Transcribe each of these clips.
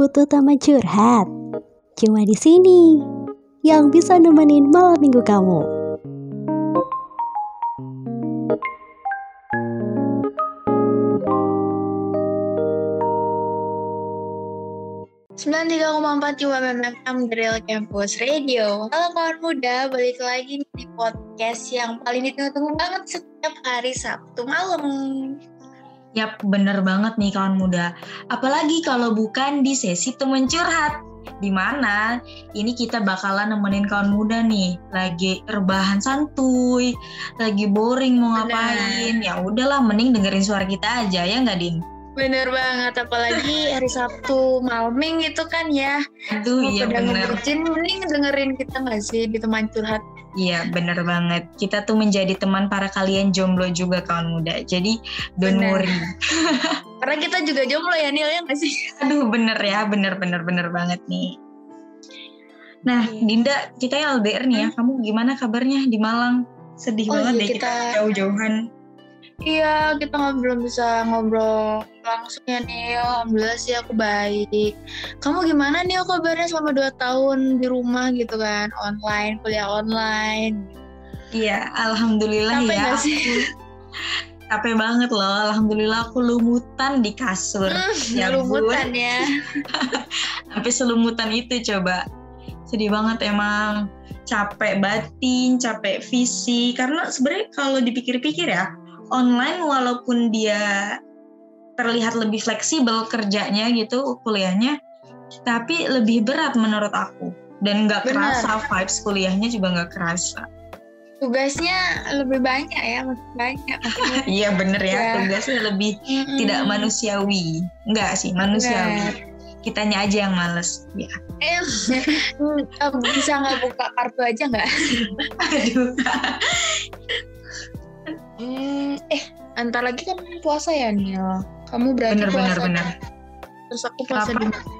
butuh teman curhat? Cuma di sini yang bisa nemenin malam minggu kamu. Sembilan tiga empat FM dari Campus Radio. Halo kawan muda, balik lagi di podcast yang paling ditunggu-tunggu banget setiap hari Sabtu malam. Yap, bener banget nih kawan muda. Apalagi kalau bukan di sesi temen curhat. Di mana ini kita bakalan nemenin kawan muda nih. Lagi rebahan santuy, lagi boring mau ngapain. Ya udahlah, mending dengerin suara kita aja ya nggak Din? Bener banget, apalagi hari Sabtu malaming gitu kan ya. Aduh iya bener. Mending dengerin kita nggak sih di teman curhat. Iya bener banget. Kita tuh menjadi teman para kalian jomblo juga kawan muda. Jadi don't Bener. worry. Karena kita juga jomblo ya Nil ya nggak sih? Aduh bener ya, bener bener bener banget nih. Nah Iya. Dinda, kita yang LDR nih ya. Kamu gimana kabarnya di Malang? Sedih Oh banget iya, deh kita, kita- jauh-jauhan. Iya, kita nggak belum bisa ngobrol langsung ya Nil. Alhamdulillah sih aku baik. Kamu gimana nih kabarnya selama 2 tahun di rumah gitu kan? Online, kuliah online. Iya, alhamdulillah Capek ya. sih? Capek banget loh. Alhamdulillah aku lumutan di kasur. Ya Lumutan ya. Sampai selumutan itu coba. Sedih banget emang. Capek batin, capek fisik. Karena sebenarnya kalau dipikir-pikir ya, online walaupun dia terlihat lebih fleksibel kerjanya gitu, kuliahnya, tapi lebih berat menurut aku. Dan nggak kerasa vibes kuliahnya juga nggak kerasa. Tugasnya lebih banyak ya, makin banyak. Iya bener ya, Ya. tugasnya lebih Mm-mm. tidak manusiawi. Enggak sih, manusiawi. Kitanya aja yang males. Ya. Eh, eh, bisa nggak buka kartu aja nggak? Aduh. Hmm, eh, antar lagi kan puasa ya Nil. Kamu berarti Bener bener puasa bener. terus aku puasa Kenapa? di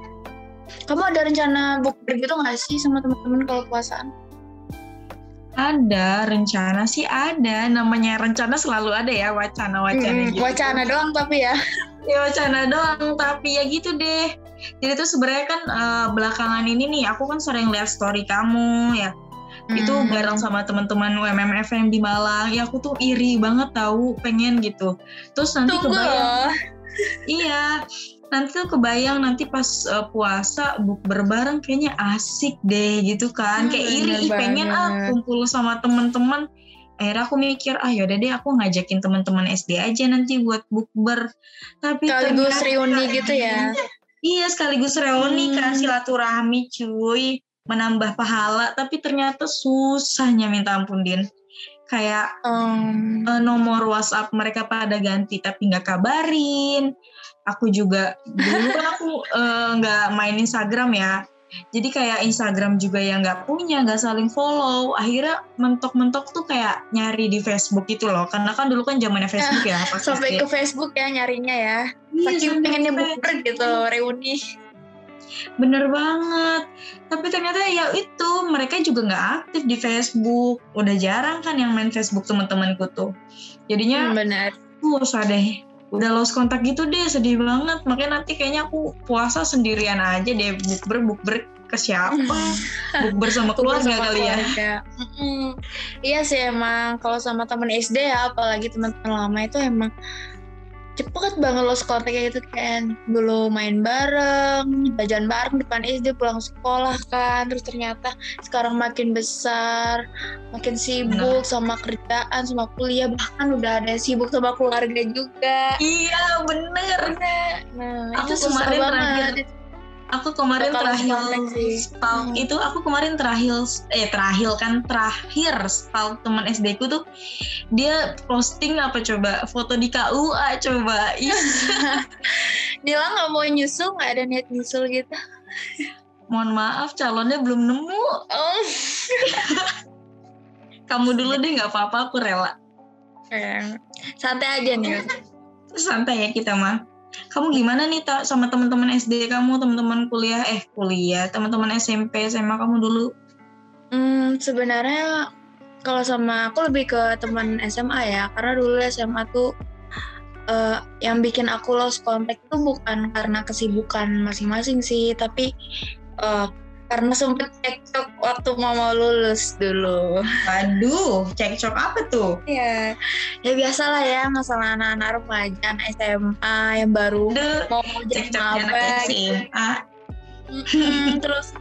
Kamu ada rencana bukber gitu nggak sih sama teman-teman kalau puasaan? Ada rencana sih ada. Namanya rencana selalu ada ya wacana-wacana Mm, gitu. Wacana doang tapi ya. Ya wacana doang, tapi ya gitu deh. Jadi tuh sebenarnya kan eh, belakangan ini nih aku kan sering lihat story kamu ya. Itu Hmm. bareng sama teman-teman UMMFM di Malang. Ya aku tuh iri banget tahu pengen gitu. Terus nanti Tunggu kebayang. Iya, nanti tuh kebayang nanti pas uh, puasa bukber bareng kayaknya asik deh gitu kan. Hmm, Kayak iri, bener ih pengen ah banget. kumpul sama temen-temen. Akhirnya aku mikir, ah yaudah deh aku ngajakin teman-teman SD aja nanti buat bukber. Tapi Sekaligus ternyata- reuni gitu ya. Iya sekaligus reuni Hmm. kan silaturahmi cuy. Menambah pahala, tapi ternyata susahnya minta ampun Din. Kayak Um, eh, nomor WhatsApp mereka pada ganti tapi nggak kabarin. Aku juga dulu kan aku eh, nggak main Instagram ya. Jadi kayak Instagram juga yang nggak punya, nggak saling follow. Akhirnya mentok-mentok tuh kayak nyari di Facebook itu loh. Karena kan dulu kan zamannya Facebook ya. Sampai ke Facebook ya nyarinya ya. Iya, Saking pengennya ke bukber gitu, reuni. Bener banget. Tapi ternyata ya itu mereka juga nggak aktif di Facebook. Udah jarang kan yang main Facebook teman-temanku tuh. Jadinya Hmm, benar. usah deh. Udah lost kontak gitu deh, sedih banget. Makanya nanti kayaknya aku puasa sendirian aja deh, bukber bukber ke siapa? bukber sama keluarga Sama kali ya. Iya sih emang kalau sama temen SD ya apalagi teman-teman lama itu emang cepet banget lo sekolah kayak gitu kan. Dulu main bareng jajan bareng depan SD pulang sekolah kan. Terus ternyata sekarang makin besar makin sibuk sama kerjaan sama kuliah bahkan udah ada sibuk sama keluarga juga. Iya bener. nah Aku itu susah kemarin banget. terakhir Aku kemarin terakhir stalk Hmm. itu aku kemarin terakhir eh terakhir kan terakhir stalk teman SD ku tuh dia posting apa coba? Foto di KUA coba. Ih, Nila nggak mau nyusul nggak ada niat nyusul gitu. Mohon maaf calonnya belum nemu. Oh. Kamu dulu deh nggak apa-apa aku rela. Eh, santai aja nih. santai ya kita mah kamu gimana nih tak sama teman-teman SD kamu teman-teman kuliah? Eh kuliah. Teman-teman SMP SMA kamu dulu. Hmm, sebenarnya kalau sama aku lebih ke teman SMA ya, karena dulu SMA tuh eh, yang bikin aku lost contact tuh bukan karena kesibukan masing-masing sih, tapi eh, karena sempet cekcok waktu mau mau lulus dulu. Waduh, cekcok apa tuh? Iya, ya biasa lah ya masalah anak-anak remaja, anak SMA yang baru Aduh, mau mau jadi maba gitu. Terus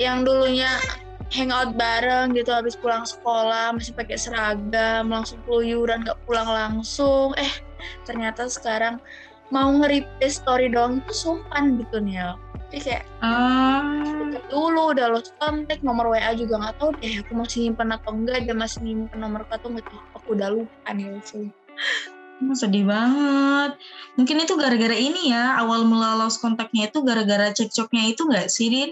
yang dulunya hangout bareng gitu habis pulang sekolah masih pakai seragam langsung keluyuran gak pulang langsung eh ternyata sekarang mau nge-replay story doang itu sumpan gitu nih jadi kayak deket dulu udah lost contact nomor WA juga nggak tahu deh aku masih nyimpen atau enggak dia masih nyimpen nomor atau nggak tahu aku udah lupa nih sih Hmm, sedih banget. Mungkin itu gara-gara ini ya, awal mula lost kontaknya itu gara-gara cekcoknya itu nggak sih, Din?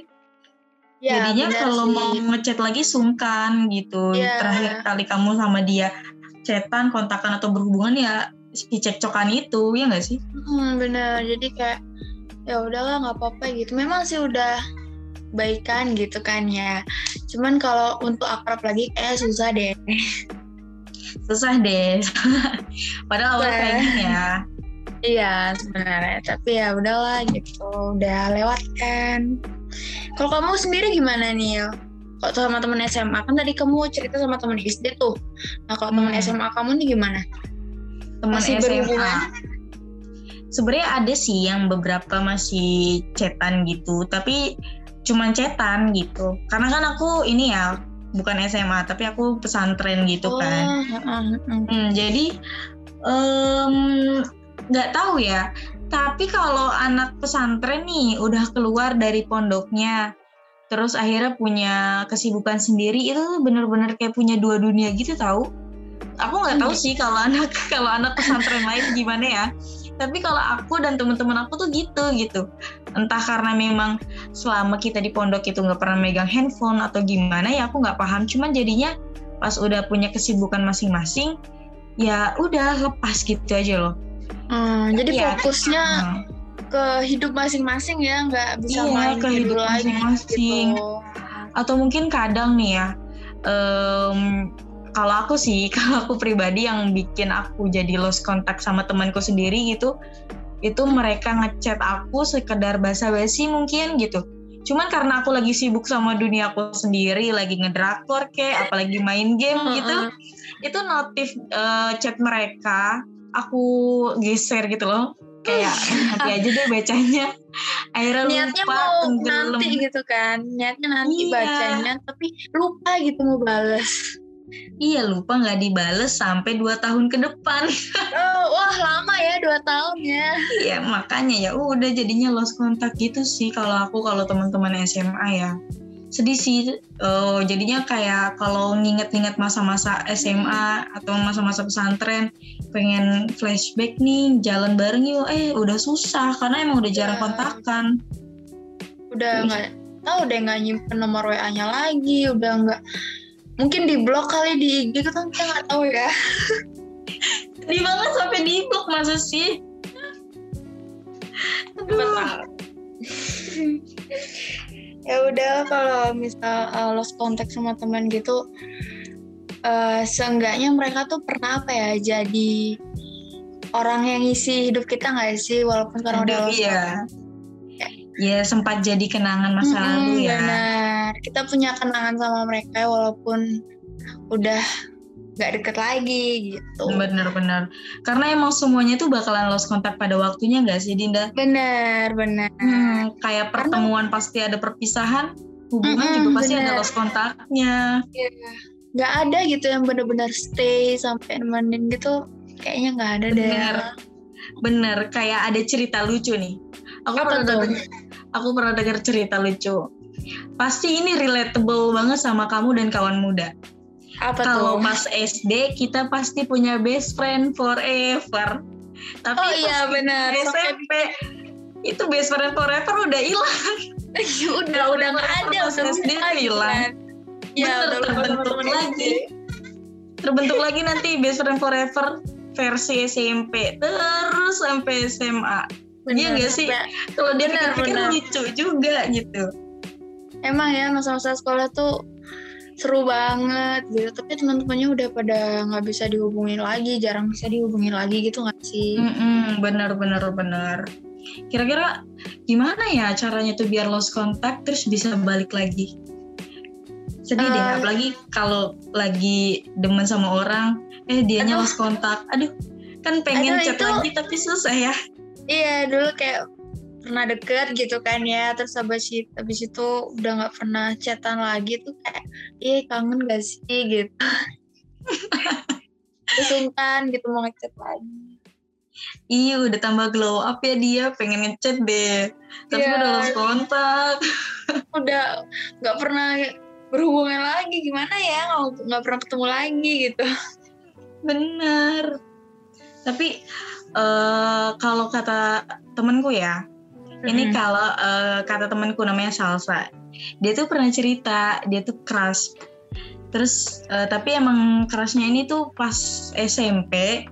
Jadinya benar kalau sih. mau ngechat lagi sungkan gitu. Iya. Terakhir kali kamu sama dia chatan, kontakan atau berhubungan ya si cekcokan itu, ya nggak sih? Hmm, bener. Jadi kayak ya udahlah nggak apa-apa gitu. Memang sih udah baikan gitu kan ya. Cuman kalau untuk akrab lagi kayak susah deh. Susah deh. Padahal Susah. pengen ya. Iya sebenarnya. Tapi ya udahlah gitu. Udah lewat kan. Kalau kamu sendiri gimana nih? Kok sama temen SMA kan tadi kamu cerita sama temen SD tuh. Nah kalau temen Hmm. SMA kamu nih gimana? Teman Masih SMA. berhubungan? Sebenarnya ada sih yang beberapa masih chatan gitu, tapi cuman chatan gitu. Karena kan aku ini ya bukan SMA, tapi aku pesantren gitu kan. Oh, heeh, heeh. Hmm, jadi nggak tahu ya. Tapi kalau anak pesantren nih udah keluar dari pondoknya, terus akhirnya punya kesibukan sendiri, itu bener-bener kayak punya dua dunia gitu tahu. Aku nggak tahu sih kalau anak kalau anak pesantren lain gimana ya. Tapi kalau aku dan teman-teman aku tuh gitu gitu. Entah karena memang selama kita di pondok itu nggak pernah megang handphone atau gimana ya aku nggak paham. Cuman jadinya pas udah punya kesibukan masing-masing, ya udah lepas gitu aja loh. Hmm, jadi Iya. fokusnya Nah, ke hidup masing-masing ya, nggak bisa Iya, main ke hidup masing-masing. gitu. atau mungkin kadang nih ya, em, kalau aku sih, kalau aku pribadi yang bikin aku jadi lost contact sama temanku sendiri gitu, itu mereka ngechat aku sekedar basa-basi mungkin gitu. Cuman karena aku lagi sibuk sama dunia aku sendiri, lagi ngedrakor kek, apalagi main game gitu, itu notif eh, chat mereka aku geser gitu loh kayak nanti aja deh bacanya akhirnya Niatnya lupa mau tenggelam nanti gitu kan, niatnya nanti Iya. bacanya, tapi lupa gitu mau bales. Iya lupa nggak dibales sampai dua tahun ke depan Oh, wah lama ya dua tahun ya. iya makanya ya udah jadinya lost contact gitu sih kalau aku kalau teman-teman SMA ya sedih sih Eh, jadinya kayak kalau nginget-nginget masa-masa SMA atau masa-masa pesantren pengen flashback nih jalan bareng yuk eh udah susah karena emang udah jarang Iya. kontakan Udah nggak tahu udah nggak nyimpen nomor WA-nya lagi, udah nggak mungkin di blok kali di IG kan kita nggak tahu ya. sedih banget sampai di blok masa sih Aduh. Ya udah kalau misal uh, lost contact sama teman gitu uh, seenggaknya mereka tuh pernah apa ya jadi orang yang ngisi hidup kita nggak sih walaupun sekarang udah lost iya. contact. Ya sempat jadi kenangan masa Mm-mm, lalu ya. benar kita punya kenangan sama mereka walaupun udah nggak deket lagi gitu Bener-bener. Karena emang semuanya tuh bakalan lost contact pada waktunya nggak sih Dinda? benar benar Hmm, kayak pertemuan pasti ada perpisahan, hubungan Mm-mm, juga pasti ada bener. lost kontaknya. nggak ada gitu yang benar-benar stay sampai nemenin gitu kayaknya nggak ada deh Bener. Bener, kayak ada cerita lucu nih. Aku Apa pernah tuh? Aku pernah denger cerita lucu. Pasti ini relatable banget sama kamu dan kawan muda. apa Kalau tuh pas SD kita pasti punya best friend forever. Tapi oh iya benar SMP itu best friend forever udah hilang. udah udah nggak ada udah SD gitu hilang. ya Bener, udah terbentuk lagi. Terbentuk lagi nanti best friend forever versi SMP terus sampai SMA. Bener, Iya nggak sih? sampai- Kalau dia Bener, pikir bener. lucu juga gitu. emang ya masa-masa sekolah tuh seru banget gitu tapi teman-temannya udah pada nggak bisa dihubungin lagi jarang bisa dihubungin lagi gitu nggak sih Mm-mm, bener bener bener kira-kira gimana ya caranya tuh biar lost contact terus bisa balik lagi sedih deh Eh. apalagi kalau lagi demen sama orang eh dianya Aduh. lost contact aduh kan pengen Aduh, chat itu- lagi tapi susah ya iya dulu kayak pernah deket gitu kan ya. Terus habis itu, habis itu udah nggak pernah chatan lagi tuh kayak iya kangen gak sih? gitu. Terus sungkan gitu mau ngechat lagi. Iya udah tambah glow up ya dia pengen ngechat deh. Tapi Iya. udah lost kontak. Udah nggak pernah berhubungan lagi. Gimana ya nggak pernah ketemu lagi gitu. Bener. Tapi eh, kalau kata temenku ya Ini Mm-mm. kalau eh, kata temanku namanya Salsa. Dia tuh pernah cerita, dia tuh keras. Terus eh, tapi emang kerasnya ini tuh pas SMP.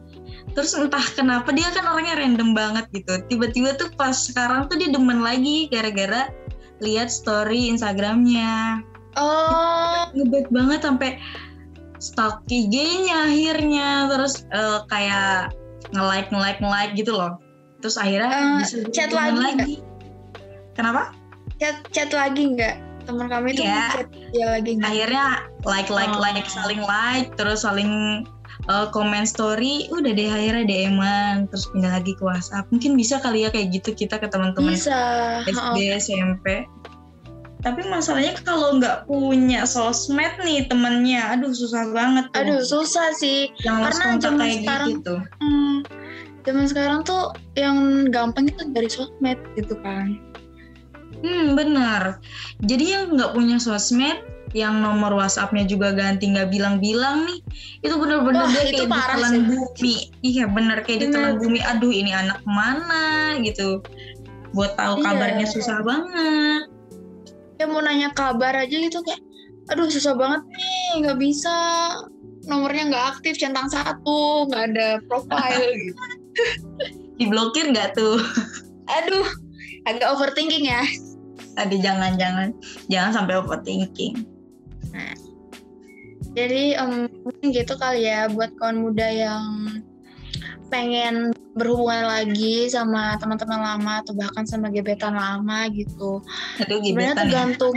Terus entah kenapa dia kan orangnya random banget gitu. Tiba-tiba tuh pas sekarang tuh dia demen lagi gara-gara lihat story Instagramnya. oh Ngebet banget sampai stalk IG-nya akhirnya. Terus eh, kayak nge-like nge-like nge-like gitu loh. Terus akhirnya bisa chat demen lagi Kenapa? chat chat lagi nggak teman kami itu Iya. chat dia lagi nggak akhirnya like like Oh. like saling like terus saling uh, komen story udah deh akhirnya DM-an terus pindah lagi ke WhatsApp mungkin bisa kali ya kayak gitu kita ke teman-teman bisa SD SMP tapi masalahnya kalau nggak punya sosmed nih temennya aduh susah banget tuh. Aduh susah sih. Yang karena zaman kayak sekarang- gitu hmm, zaman sekarang tuh yang gampang itu dari sosmed gitu kan. Hmm benar. Jadi yang nggak punya sosmed yang nomor WhatsAppnya juga ganti nggak bilang-bilang nih itu bener-bener Wah, dia kayak ditelan bumi. Iya bener kayak Bener. ditelan bumi. Aduh ini anak mana gitu. Buat tahu Iya. kabarnya susah banget ya mau nanya kabar aja gitu kayak aduh susah banget nih nggak bisa. Nomornya nggak aktif centang satu nggak ada profile. Gitu diblokir nggak tuh? Aduh agak overthinking ya. Tadi jangan-jangan. Jangan sampai overthinking. Jadi em, mungkin gitu kali ya buat kawan muda yang pengen berhubungan lagi sama teman-teman lama atau bahkan sama gebetan lama gitu. Aduh sebenarnya ya tergantung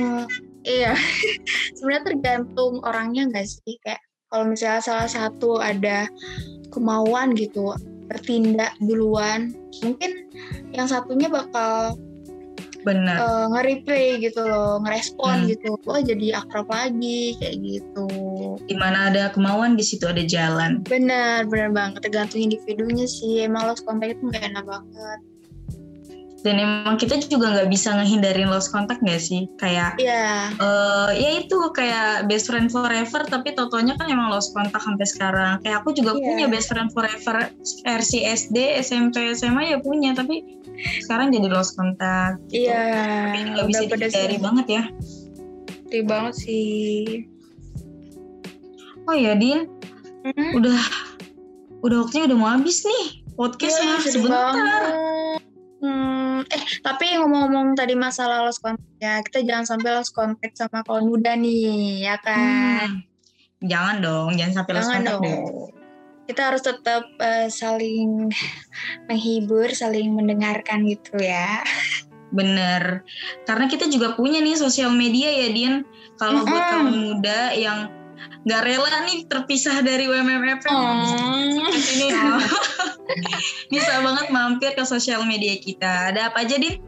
iya. Sebenarnya tergantung orangnya nggak sih? Kayak kalau misalnya salah satu ada kemauan gitu bertindak duluan mungkin yang satunya bakal bener eh, nge-replay gitu loh ngerespon Hmm. gitu. Oh jadi akrab lagi kayak gitu di mana ada kemauan di situ ada jalan. Benar benar banget. Tergantung individunya sih. Emang lost contact itu nggak enak banget. Dan emang kita juga nggak bisa ngehindarin lost contact nggak sih? Kayak ya eh ya itu kayak best friend forever tapi totonya kan emang lost kontak sampai sekarang. Kayak aku juga Iya. punya best friend forever versi SD SMP SMA ya punya tapi sekarang jadi lost kontak gitu. iya. Kayaknya nggak bisa dihindari sih banget ya. Banget sih oh ya Din Hmm? udah udah waktunya udah mau habis nih podcastnya sedih sebentar banget. Hmm, eh tapi ngomong-ngomong tadi masalah lost contact ya, kita jangan sampai lost contact sama kawan muda nih, ya kan? Hmm. jangan dong jangan sampai lost jangan kontak dong. deh Kita harus tetap eh, saling menghibur, saling mendengarkan gitu ya. Bener, karena kita juga punya nih sosial media ya Din. Kalau buat Mm-mm. kaum muda yang nggak rela nih terpisah dari WMMF, Oh. ini bisa banget mampir ke sosial media kita. Ada apa aja Din?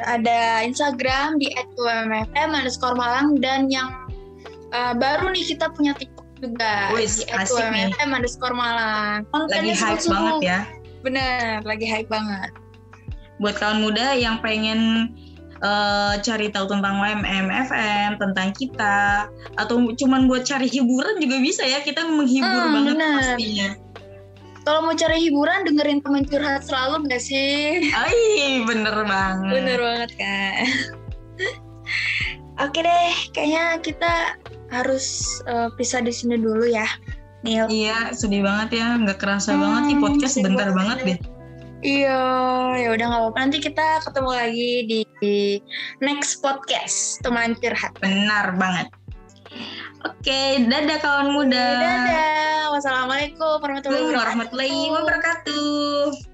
Ada Instagram di @umfm underscore Malang dan yang eh, baru nih kita punya TikTok juga Wis, di. @umfm underscore Malang. Lagi hype banget ya. Bener, lagi hype banget. Buat kaum muda yang pengen eh, cari tahu tentang WMM FM, tentang kita, atau cuman buat cari hiburan juga bisa ya. Kita menghibur Hmm, banget bener. pastinya. Kalau mau cari hiburan, dengerin temen curhat selalu gak sih? Ay, bener banget. Bener banget kan. Oke deh, kayaknya kita harus eh, pisah di sini dulu ya, Nil. Iya, sedih banget ya. Nggak kerasa Hmm, banget nih podcast sedih bentar banget. banget deh. Iya, ya udah nggak apa-apa. Nanti kita ketemu lagi di next podcast teman curhat. Benar banget. Oke, dadah kawan muda. Dadah. Wassalamualaikum warahmatullahi wabarakatuh. warahmatullahi wabarakatuh.